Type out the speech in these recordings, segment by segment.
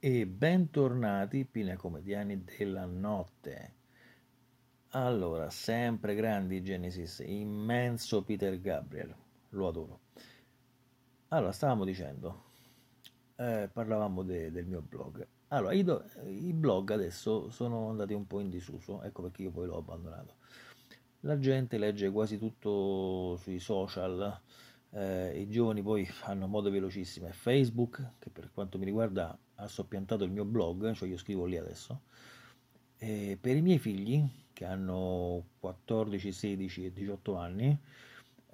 e bentornati pinacomediani della notte. Allora, sempre grandi Genesis, immenso Peter Gabriel, lo adoro. Allora, stavamo dicendo, eh, parlavamo de, del mio blog. Allora, i, do, i, blog adesso sono andati un po' in disuso, ecco perché io poi l'ho abbandonato. La gente legge quasi tutto sui social, eh, i giovani poi hanno mode velocissime. Facebook, che per quanto mi riguarda ha soppiantato il mio blog, cioè io scrivo lì adesso, e per i miei figli, che hanno 14, 16 e 18 anni,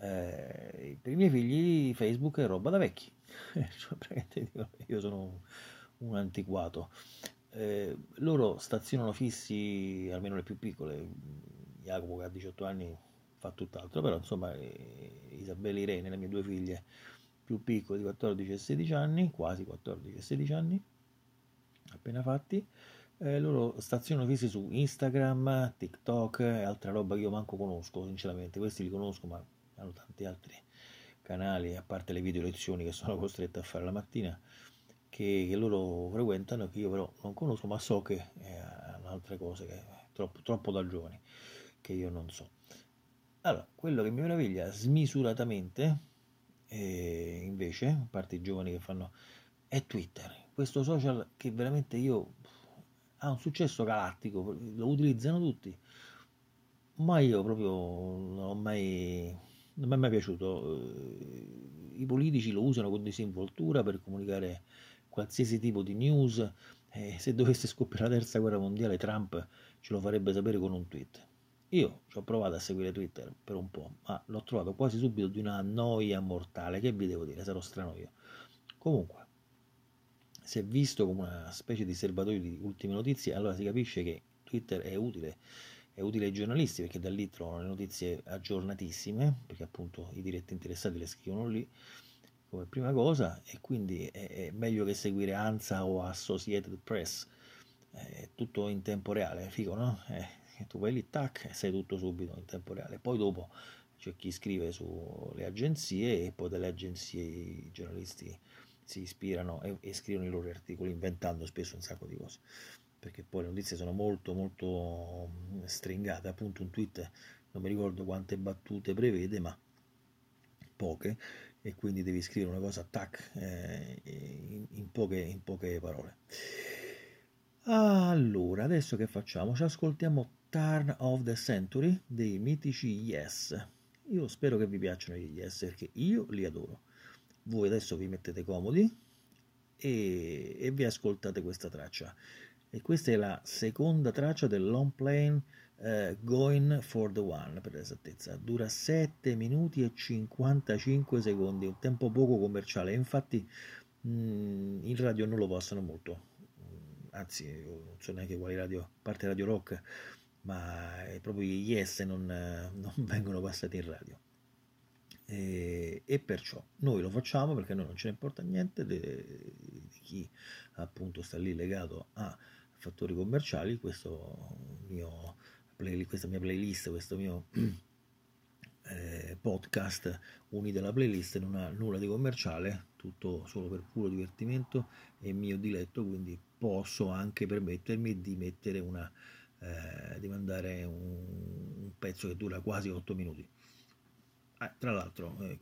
eh, per i miei figli Facebook è roba da vecchi. cioè, io sono un, antiquato. Eh, loro stazionano fissi, almeno le più piccole, Jacopo che ha 18 anni fa tutt'altro, però insomma eh, Isabella Irene, le mie due figlie più piccole di 14 e 16 anni, quasi 14 e 16 anni, appena fatti, eh, loro stazionano fissi su Instagram, TikTok e altra roba che io manco conosco, sinceramente, questi li conosco ma hanno tanti altri canali, a parte le video lezioni che sono costretto a fare la mattina, che, che loro frequentano, che io però non conosco, ma so che hanno altre cose che troppo, troppo da giovani, che io non so. Allora, quello che mi meraviglia smisuratamente, eh, invece, a parte i giovani che fanno, è Twitter questo social che veramente io ha un successo galattico, lo utilizzano tutti, ma io proprio non ho mai, non mi è mai piaciuto. Eh, I politici lo usano con disinvoltura per comunicare qualsiasi tipo di news. E se dovesse scoppiare la terza guerra mondiale, Trump ce lo farebbe sapere con un tweet. Io ci ho provato a seguire Twitter per un po', ma l'ho trovato quasi subito di una noia mortale. Che vi devo dire? Sarò strano io. Comunque, se visto come una specie di serbatoio di ultime notizie, allora si capisce che Twitter è utile, è utile ai giornalisti perché da lì trovano le notizie aggiornatissime, perché appunto i diretti interessati le scrivono lì come prima cosa e quindi è, meglio che seguire ANSA o Associated Press, è tutto in tempo reale, figo no? Eh, tu vai lì, tac, e sai tutto subito in tempo reale. Poi dopo c'è chi scrive sulle agenzie e poi dalle agenzie i giornalisti si ispirano e, e scrivono i loro articoli inventando spesso un sacco di cose. Perché poi le notizie sono molto molto mm, stringate. Appunto un tweet non mi ricordo quante battute prevede ma poche e quindi devi scrivere una cosa tac eh, in, in, poche, in poche parole. Allora adesso che facciamo? Ci ascoltiamo Turn of the Century dei mitici Yes. Io spero che vi piacciono gli Yes perché io li adoro voi adesso vi mettete comodi e, e vi ascoltate questa traccia. E questa è la seconda traccia del long plane uh, Going for the One, per esattezza. Dura 7 minuti e 55 secondi, un tempo poco commerciale. Infatti mh, mm, in radio non lo passano molto. Mm, anzi, non so neanche quali radio, parte Radio Rock, ma proprio gli yes non, non vengono passati in radio. E, e, perciò noi lo facciamo perché a noi non ce ne importa niente di, di chi appunto sta lì legato a fattori commerciali, questo mio play, questa mia playlist, questo mio eh, podcast unito alla playlist non ha nulla di commerciale, tutto solo per puro divertimento e mio diletto, quindi posso anche permettermi di mettere una eh, di mandare un, un pezzo che dura quasi 8 minuti Ah, tra l'altro, eh,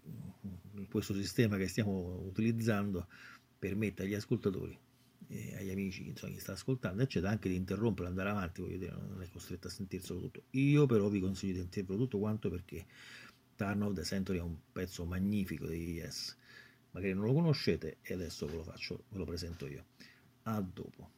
questo sistema che stiamo utilizzando permette agli ascoltatori e agli amici, insomma, chi sta ascoltando, eccetera, anche di interrompere, andare avanti, voglio dire, non è costretto a sentirselo tutto. Io però vi consiglio di sentirvelo tutto quanto perché Turn of the Century è un pezzo magnifico di Yes. Magari non lo conoscete e adesso ve lo faccio, ve lo presento io. A dopo.